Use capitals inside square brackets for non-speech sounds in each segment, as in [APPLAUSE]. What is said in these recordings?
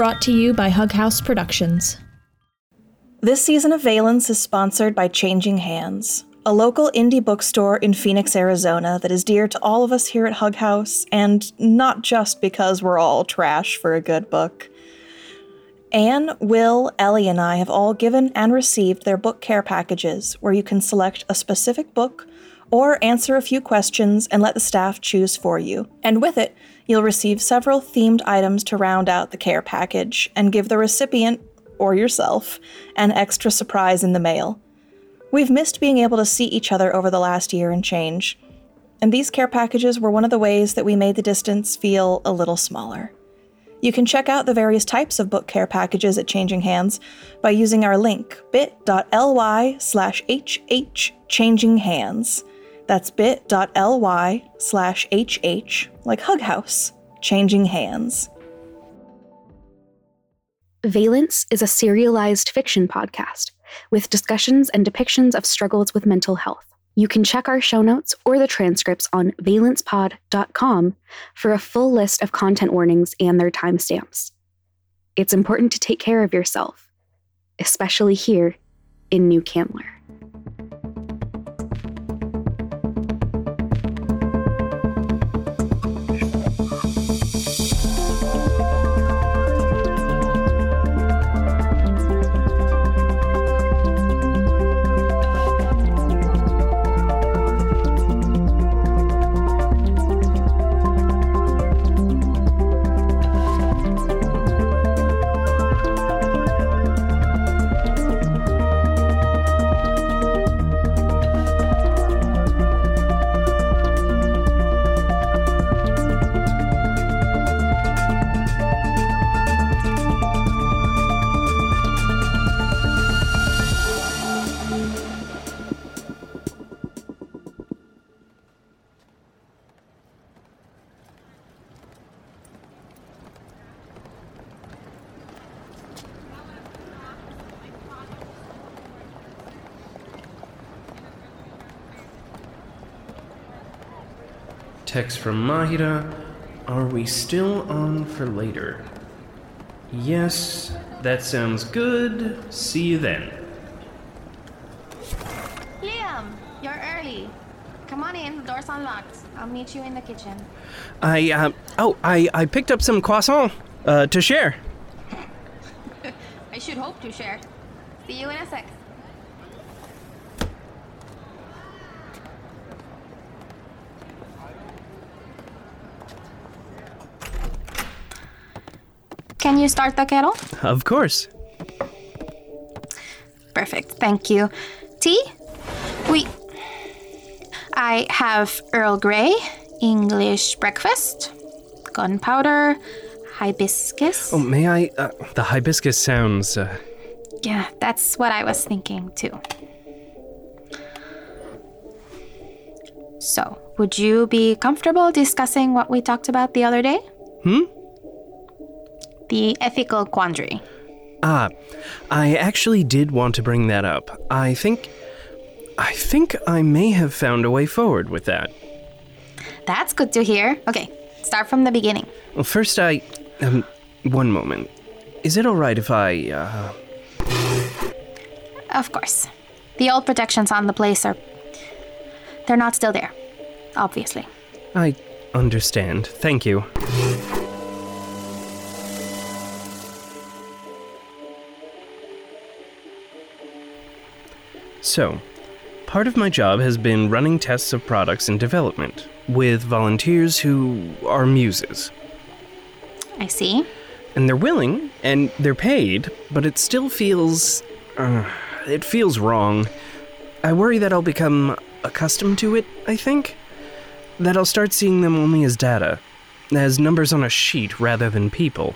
Brought to you by Hug House Productions. This season of Valence is sponsored by Changing Hands, a local indie bookstore in Phoenix, Arizona that is dear to all of us here at Hug House, and not just because we're all trash for a good book. Anne, Wil, Ellie, and I have all given and received their book care packages where you can select a specific book or answer a few questions and let the staff choose for you. And with it, you'll receive several themed items to round out the care package and give the recipient, or yourself, an extra surprise in the mail. We've missed being able to see each other over the last year and change, and these care packages were one of the ways that we made the distance feel a little smaller. You can check out the various types of book care packages at Changing Hands by using our link bit.ly slash hh changing hands. That's bit.ly slash hh, like Hug House, changing hands. Valence is a serialized fiction podcast with discussions and depictions of struggles with mental health. You can check our show notes or the transcripts on valencepod.com for a full list of content warnings and their timestamps. It's important to take care of yourself, especially here in New Candler. Text from Mahira. Are we still on for later? Yes, that sounds good. See you then. Liam, you're early. Come on in, the door's unlocked. I'll meet you in the kitchen. I, uh, oh, I, I picked up some croissant, uh, to share. [LAUGHS] I should hope to share. See you in a sec. Can you start the kettle? Of course. Perfect, thank you. Tea? We. I have Earl Grey, English breakfast, gunpowder, hibiscus. Oh, may I? Uh, the hibiscus sounds, uh, Yeah, that's what I was thinking too. So, would you be comfortable discussing what we talked about the other day? Hmm? The ethical quandary. Ah, I actually did want to bring that up. I think. I think I may have found a way forward with that. That's good to hear. Okay, start from the beginning. Well, first, I. Um, one moment. Is it alright if I, uh. Of course. The old protections on the place are. They're not still there. Obviously. I understand. Thank you. So, part of my job has been running tests of products in development with volunteers who are muses. I see. And they're willing and they're paid, but it still feels. Uh, it feels wrong. I worry that I'll become accustomed to it, I think. That I'll start seeing them only as data, as numbers on a sheet rather than people.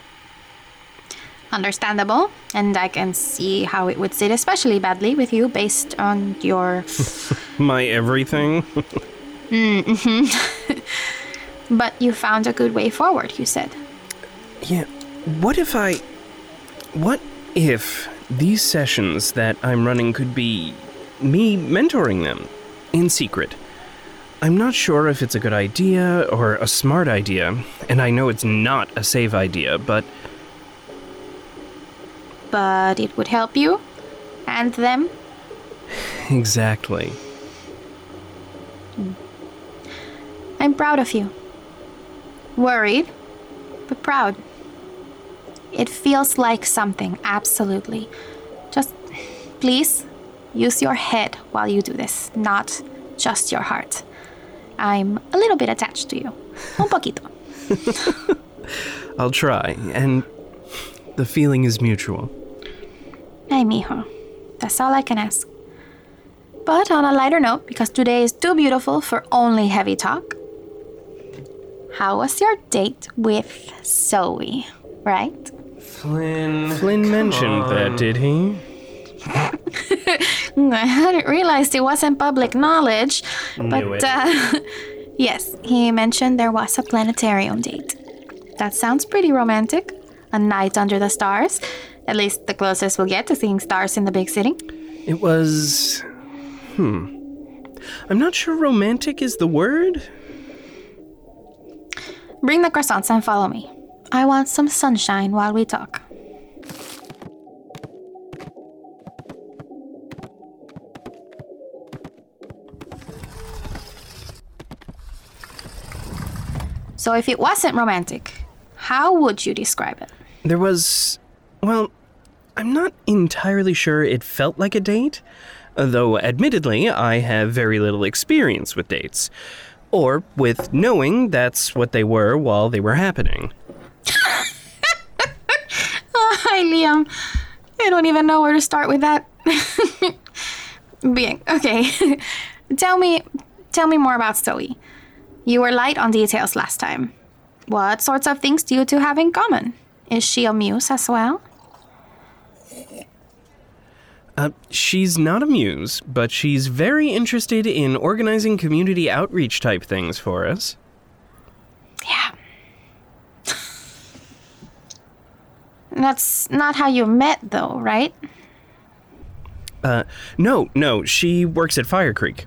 Understandable. And I can see how it would sit especially badly with you based on your. [LAUGHS] My everything? mm-hmm. [LAUGHS] but you found a good way forward, you said. Yeah, what if I. What if these sessions that I'm running could be me mentoring them in secret? I'm not sure if it's a good idea or a smart idea, and I know it's not a safe idea, but but it would help you and them. [LAUGHS] Exactly. I'm proud of you. Worried, but proud. It feels like something, absolutely. Just please use your head while you do this, not just your heart. I'm a little bit attached to you. Un poquito. [LAUGHS] I'll try, and the feeling is mutual. Ay, mijo. That's all I can ask. But on a lighter note, because today is too beautiful for only heavy talk, how was your date with Zoe, right? Flynn. Flynn come mentioned on. that, did he? [LAUGHS] I hadn't realized it wasn't public knowledge. But. Uh, [LAUGHS] yes, he mentioned there was a planetarium date. That sounds pretty romantic. A night under the stars. At least the closest we'll get to seeing stars in the big city. It was. Hmm. I'm not sure romantic is the word. Bring the croissants and follow me. I want some sunshine while we talk. So, if it wasn't romantic, how would you describe it? There was. Well, I'm not entirely sure it felt like a date, though admittedly, I have very little experience with dates. Or with knowing that's what they were while they were happening. [LAUGHS] oh, Hi, Liam. I don't even know where to start with that. [LAUGHS] Being okay. [LAUGHS] tell me, tell me more about Zoe. You were light on details last time. What sorts of things do you two have in common? Is she a muse as well? Uh, she's not a muse, but she's very interested in organizing community outreach type things for us. Yeah. That's not how you met, though, right? Uh, no, no, she works at Fire Creek.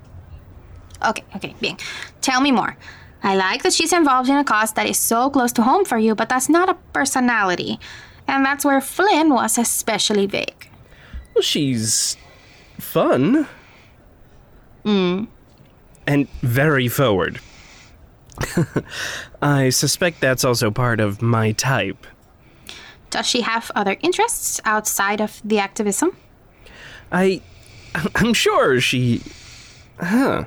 Okay, okay, Bing. Tell me more. I like that she's involved in a cause that is so close to home for you, but that's not a personality. And that's where Flynn was especially big. Well, she's fun. Mm. And very forward. [LAUGHS] I suspect that's also part of my type. Does she have other interests outside of the activism? I. [LAUGHS] I'm sure she. Huh.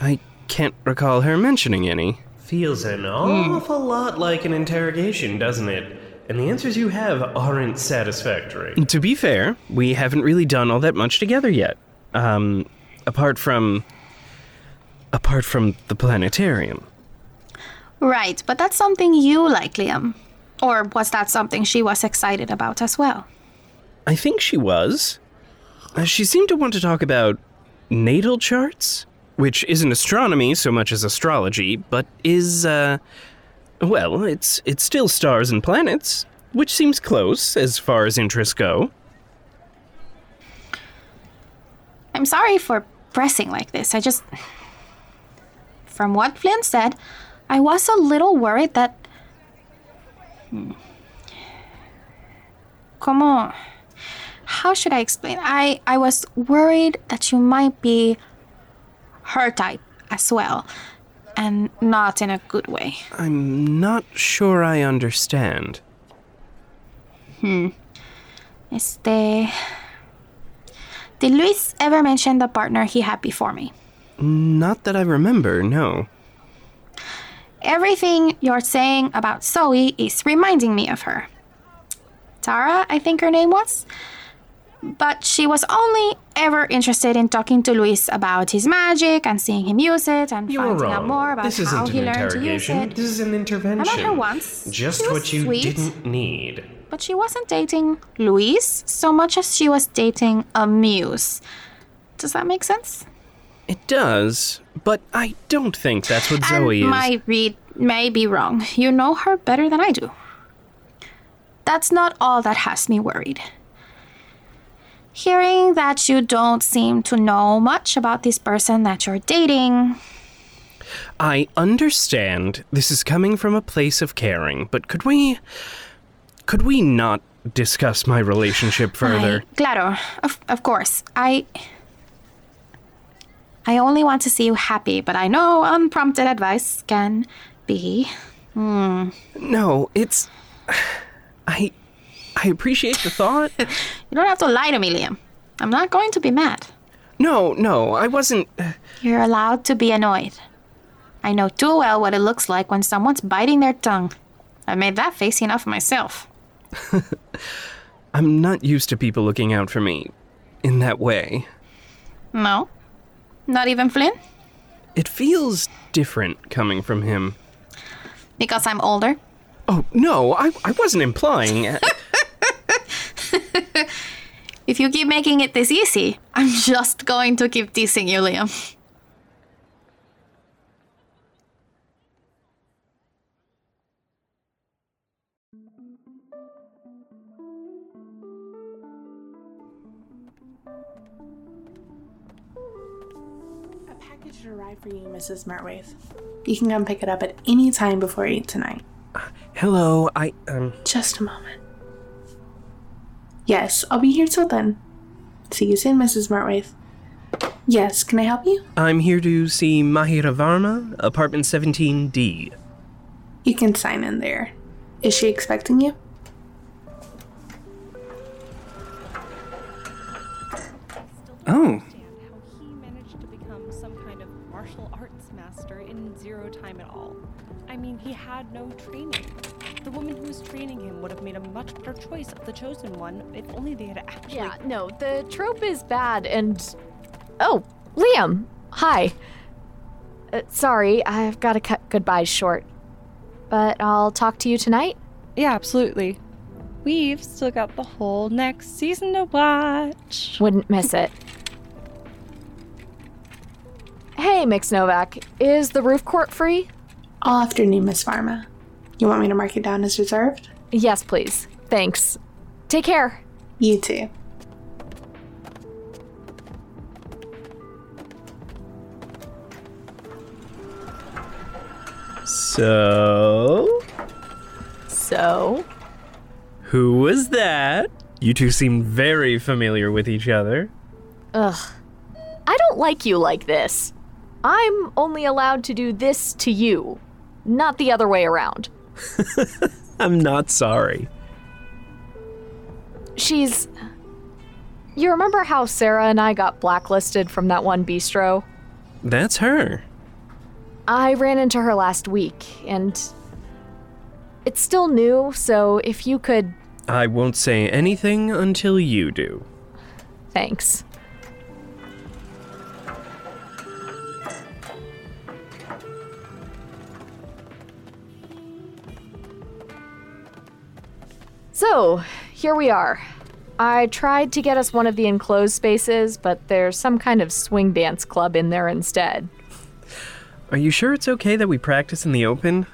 I can't recall her mentioning any. Feels an mm. awful lot like an interrogation, doesn't it? And the answers you have aren't satisfactory. To be fair, we haven't really done all that much together yet. Um, apart from. Apart from the planetarium. Right, but that's something you like, Liam. Or was that something she was excited about as well? I think she was. Uh, she seemed to want to talk about natal charts, which isn't astronomy so much as astrology, but is uh well, it's it's still stars and planets, which seems close as far as interests go. I'm sorry for pressing like this. I just. From what Flynn said, I was a little worried that. Hmm. Como. How should I explain? I, I was worried that you might be her type as well, and not in a good way. I'm not sure I understand. Hmm. Este. Did Luis ever mention the partner he had before me? Not that I remember, no. Everything you're saying about Zoe is reminding me of her. Tara, I think her name was. But she was only ever interested in talking to Luis about his magic and seeing him use it and You're finding wrong. out more about this how he an learned to use it. This is an intervention. I met her once. Just what you sweet. didn't need. But she wasn't dating Luis so much as she was dating a muse. Does that make sense? It does, but I don't think that's what And Zoe is. my read may be wrong. You know her better than I do. That's not all that has me worried. Hearing that you don't seem to know much about this person that you're dating, I understand this is coming from a place of caring, but could we. could we not discuss my relationship further? I, claro, of, of course. I. I only want to see you happy, but I know unprompted advice can be. Hmm. No, it's. I. I appreciate the thought. [LAUGHS] You don't have to lie to me, Liam. I'm not going to be mad. No, no, I wasn't. Uh, You're allowed to be annoyed. I know too well what it looks like when someone's biting their tongue. I've made that face enough myself. [LAUGHS] I'm not used to people looking out for me in that way. No? Not even Flynn? It feels different coming from him. Because I'm older? Oh, no, I, I wasn't implying. [LAUGHS] [LAUGHS] If you keep making it this easy, I'm [LAUGHS] just going to keep teasing you, Liam. A package should arrive for you, Mrs. Mertwaith. You can come pick it up at any time before 8 tonight. Hello, I, um. Just a moment. Yes, I'll be here till then. See you soon, Mrs. Mertwaith. Yes, can I help you? I'm here to see Mahira Varma, apartment 17D. You can sign in there. Is she expecting you? Oh, how he managed to become some kind of martial arts master in zero time at all. I mean, he had no training. Made a much better choice of the chosen one if only they had actually. Yeah, no, the trope is bad and. Oh, Liam! Hi. Uh, sorry, I've got to cut goodbyes short. But I'll talk to you tonight? Yeah, absolutely. We've still got the whole next season to watch. Wouldn't miss it. Hey, Mix Novak, is the roof court free? All afternoon, Miss Varma. You want me to mark it down as reserved? Yes, please. Thanks. Take care. You too. so. So? Who was that? You two seem very familiar with each other. Ugh. I don't like you like this. I'm only allowed to do this to you, not the other way around. [LAUGHS] I'm not sorry. She's. You remember how Sarah and I got blacklisted from that one bistro? That's her. I ran into her last week, and. It's still new, so if you could. I won't say anything until you do. Thanks. So, here we are. I tried to get us one of the enclosed spaces, but there's some kind of swing dance club in there instead. Are you sure it's okay that we practice in the open?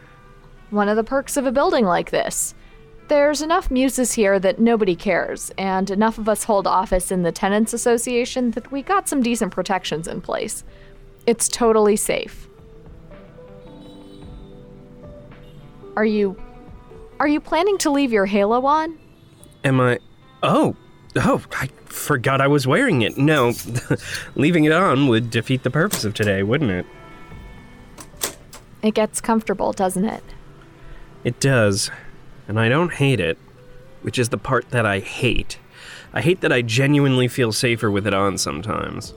One of the perks of a building like this. There's enough muses here that nobody cares, and enough of us hold office in the Tenants Association that we got some decent protections in place. It's totally safe. Are you. Are you planning to leave your halo on? Am I. Oh! Oh, I forgot I was wearing it. No, [LAUGHS] leaving it on would defeat the purpose of today, wouldn't it? It gets comfortable, doesn't it? It does. And I don't hate it, which is the part that I hate. I hate that I genuinely feel safer with it on sometimes.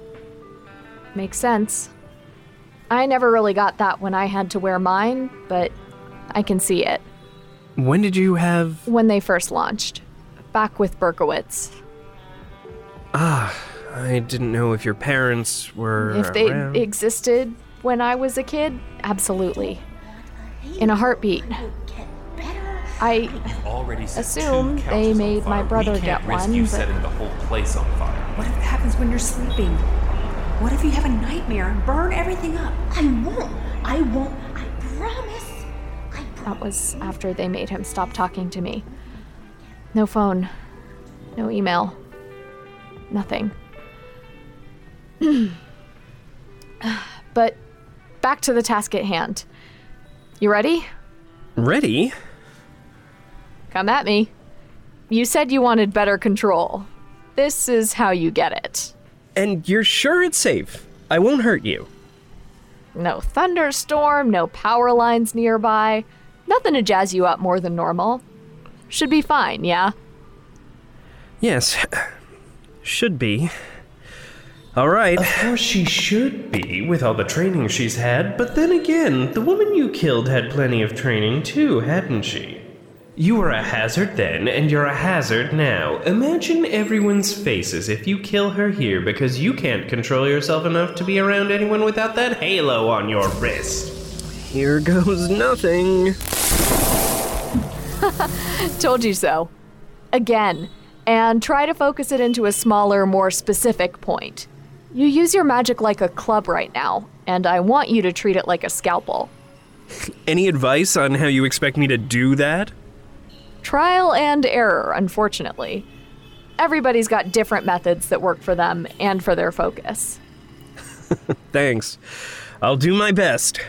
Makes sense. I never really got that when I had to wear mine, but I can see it. When did you have. When they first launched, back with Berkowitz. Ah, I didn't know if your parents were. If they around. existed when I was a kid, absolutely. In a heartbeat. I Already assume they made my brother we can't get risk one, you but- setting the whole place on fire. What if it happens when you're sleeping? What if you have a nightmare and burn everything up? I won't. I won't. I promise. I That was after they made him stop talking to me. No phone, no email, nothing. [CLEARS THROAT] but back to the task at hand. You ready? Ready? Come at me. you said you wanted better control. This is how you get it. And you're sure it's safe? I won't hurt you. No thunderstorm, no power lines nearby. Nothing to jazz you up more than normal. Should be fine, yeah? Yes. Should be. All right. Of course she should be, with all the training she's had, but then again, the woman you killed had plenty of training too, hadn't she? You were a hazard then, and you're a hazard now. Imagine everyone's faces if you kill her here because you can't control yourself enough to be around anyone without that halo on your wrist. Here goes nothing. [LAUGHS] Told you so. Again. And try to focus it into a smaller, more specific point. You use your magic like a club right now, and I want you to treat it like a scalpel. [LAUGHS] Any advice on how you expect me to do that? Trial and error, unfortunately. Everybody's got different methods that work for them and for their focus. [LAUGHS] Thanks. I'll do my best.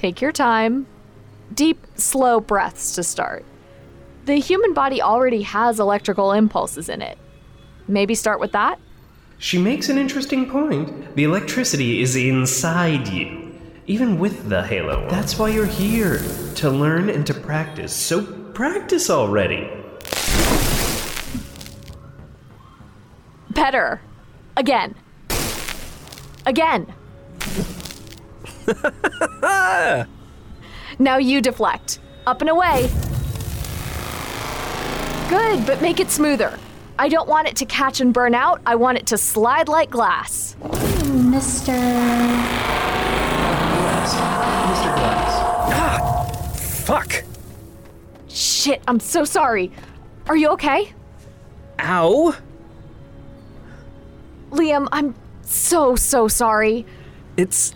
Take your time. Deep, slow breaths to start. The human body already has electrical impulses in it. Maybe start with that? She makes an interesting point. The electricity is inside you, even with the halo. That's why you're here, to learn and to practice. So practice already. Better. Again. Again. [LAUGHS] now you deflect. Up and away. Good, but make it smoother. I don't want it to catch and burn out. I want it to slide like glass. Mr. Mr. Glass. Ah! Fuck! Shit, I'm so sorry. Are you okay? Ow! Liam, I'm so, so sorry. It's.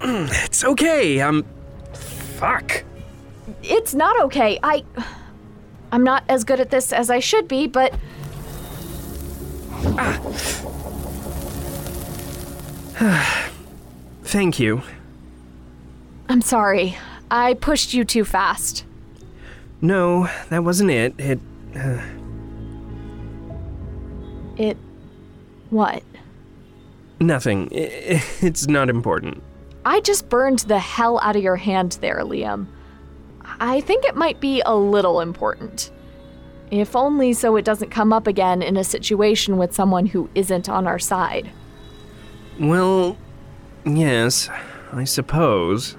[CLEARS THROAT] It's okay. I'm. Fuck. It's not okay. I. I'm not as good at this as I should be, but. Ah. [SIGHS] Thank you. I'm sorry. I pushed you too fast. No, that wasn't it. It. Uh, It. What? nothing. It's not important. I just burned the hell out of your hand there, Liam. I think it might be a little important. If only so it doesn't come up again in a situation with someone who isn't on our side. Well, yes, I suppose.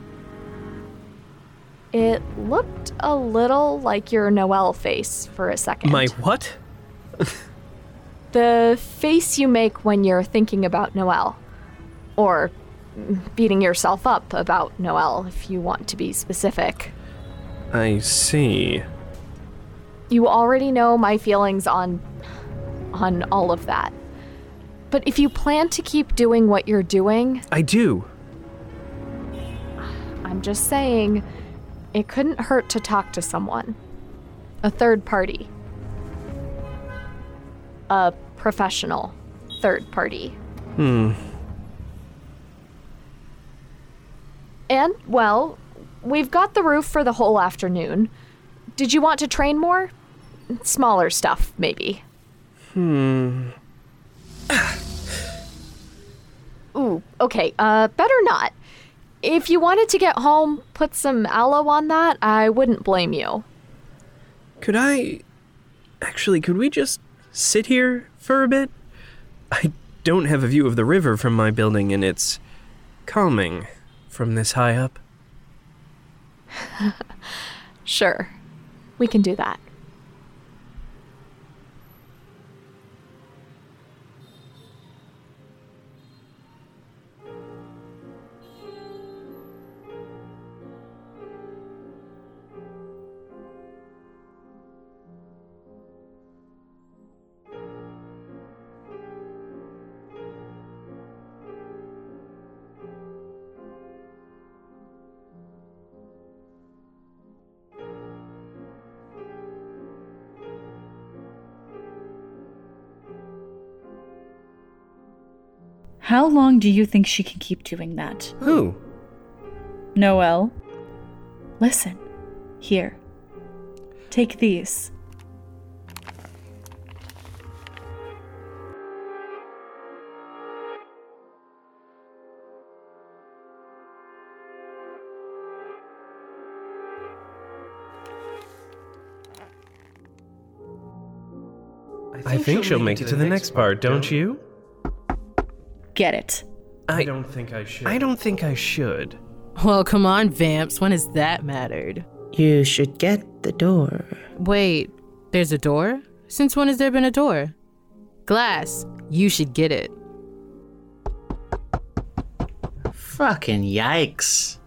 It looked a little like your Noel face for a second. My what? The face you make when you're thinking about Noel. Or beating yourself up about Noel, if you want to be specific. I see. You already know my feelings on on all of that. But if you plan to keep doing what you're doing, I do. I'm just saying it couldn't hurt to talk to someone. A third party. A professional third party. Hmm. And, well, we've got the roof for the whole afternoon. Did you want to train more? Smaller stuff, maybe. Hmm. Ooh, okay, uh, better not. If you wanted to get home, put some aloe on that, I wouldn't blame you. Could I. Actually, could we just sit here for a bit? I don't have a view of the river from my building, and it's calming from this high up. [LAUGHS] Sure, we can do that. How long do you think she can keep doing that? Who? Noel. Listen. Here. Take these. I think she'll make it to the next part, don't you? Get it. I don't think I should. I don't think I should. Well, come on, Vamps. When has that mattered? You should get the door. Wait, there's a door? Since when has there been a door? Glass, you should get it. Fucking yikes.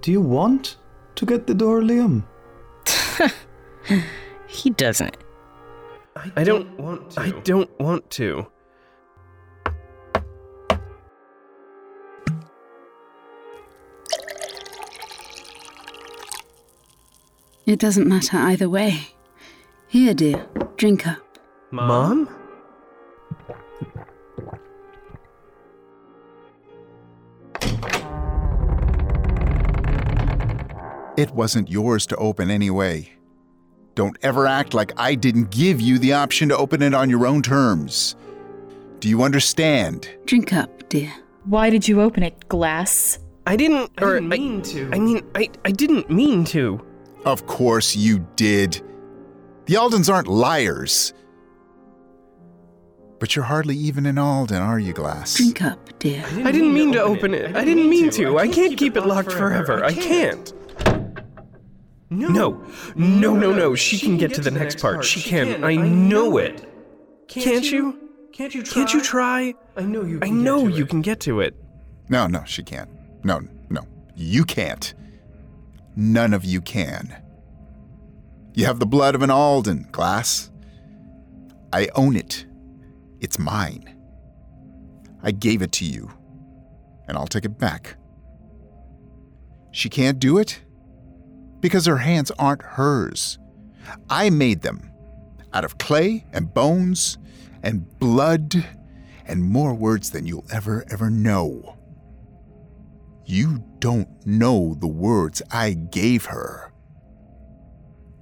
Do you want to get the door, Liam? [LAUGHS] He doesn't. I don't want to. I don't want to. It doesn't matter either way. Here, dear, drink up. Mom? It wasn't yours to open anyway. Don't ever act like I didn't give you the option to open it on your own terms. Do you understand? Drink up, dear. Why did you open it, Glass? I didn't. I didn't mean to. I mean, I, I didn't mean to. Of course you did. The Aldens aren't liars. But you're hardly even an Alden, are you, Glass? Drink up, dear. I didn't mean to open it. I didn't mean to. I can't keep it locked forever. I can't. No, no, no, no. She can get to the next part. She can. I know it. Can't you? Can't you try? Can't you try? I know you. I know get to you it. can get to it. No, no, she can't. No, no. You can't. None of you can. You have the blood of an Alden, Glass. I own it. It's mine. I gave it to you, and I'll take it back. She can't do it because her hands aren't hers. I made them out of clay and bones and blood and more words than you'll ever, ever know. You don't know the words I gave her.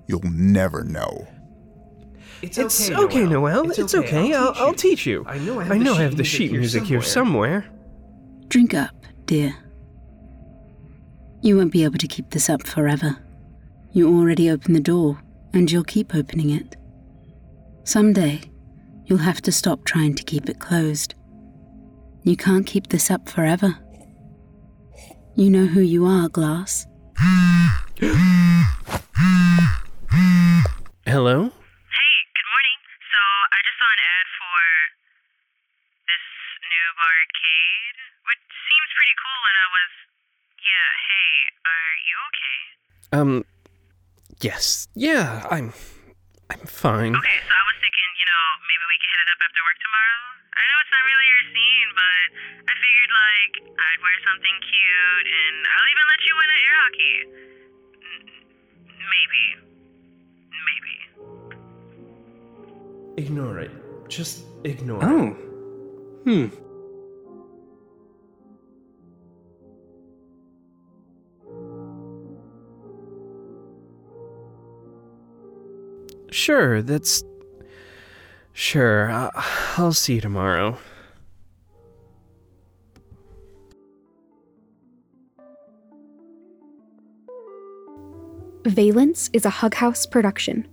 You'll never know. It's, It's okay, okay, Noel. It's, okay. I'll, teach I'll you. teach you. I know I have, I the, know sheet I have the sheet music here somewhere. Drink up, dear. You won't be able to keep this up forever. You already opened the door, and you'll keep opening it. Someday, you'll have to stop trying to keep it closed. You can't keep this up forever. You know who you are, Glass. Hello? Hey, good morning. So I just saw an ad for this new barcade, which seems pretty cool, and I was, yeah. Hey, are you okay? Um, yes. Yeah, I'm. I'm fine. Okay, so I was thinking, you know, maybe we could hit it up after work tomorrow. I know it's not really your scene, but I figured like I'd wear something cute, and I'll even let you win at air hockey. Maybe. Maybe. Ignore it. Just ignore Oh. it. Hmm. Sure, that's. Sure, I'll see you tomorrow. Valence is a Hug House production.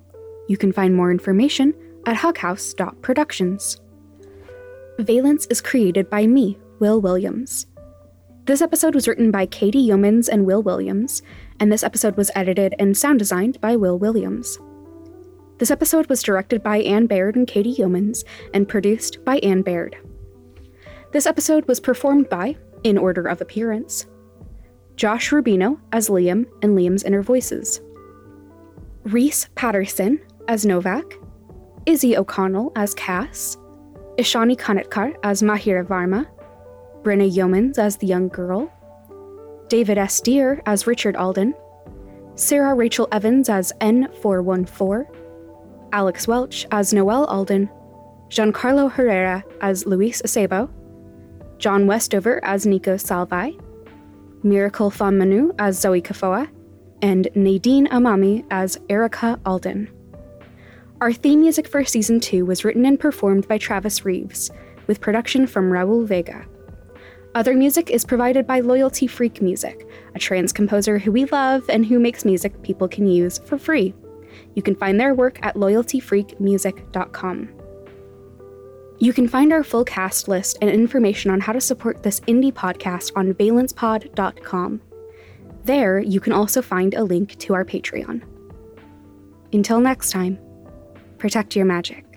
You can find more information at hughouse.productions. Valence is created by me, Wil Williams. This episode was written by Katie Youmans and Wil Williams, and this episode was edited and sound designed by Wil Williams. This episode was directed by Anne Baird and Katie Youmans and produced by Anne Baird. This episode was performed by, in order of appearance, Josh Rubino as Liam and Liam's inner voices, Reese Patterson as Novak, Izzy O'Connell as Cass, Ishani Kanetkar as Mahira Varma, Brynna Youmans as the young girl, David S. Dear as Richard Alden, Sarah Rachel Evins as N414, Alex Welch as Noel Alden, Giancarlo Herrera as Luis Acebo, John Westover as Nico Salvai, Miracle Manu as Zoe Kafoa, and Nadine Amami as Erica Alden. Our theme music for season 2 was written and performed by Travis Reaves, with production from Raul Vega. Other music is provided by Loyalty Freak Music, a trans composer who we love and who makes music people can use for free. You can find their work at loyaltyfreakmusic.com. You can find our full cast list and information on how to support this indie podcast on valencepod.com. There, you can also find a link to our Patreon. Until next time, protect your magic.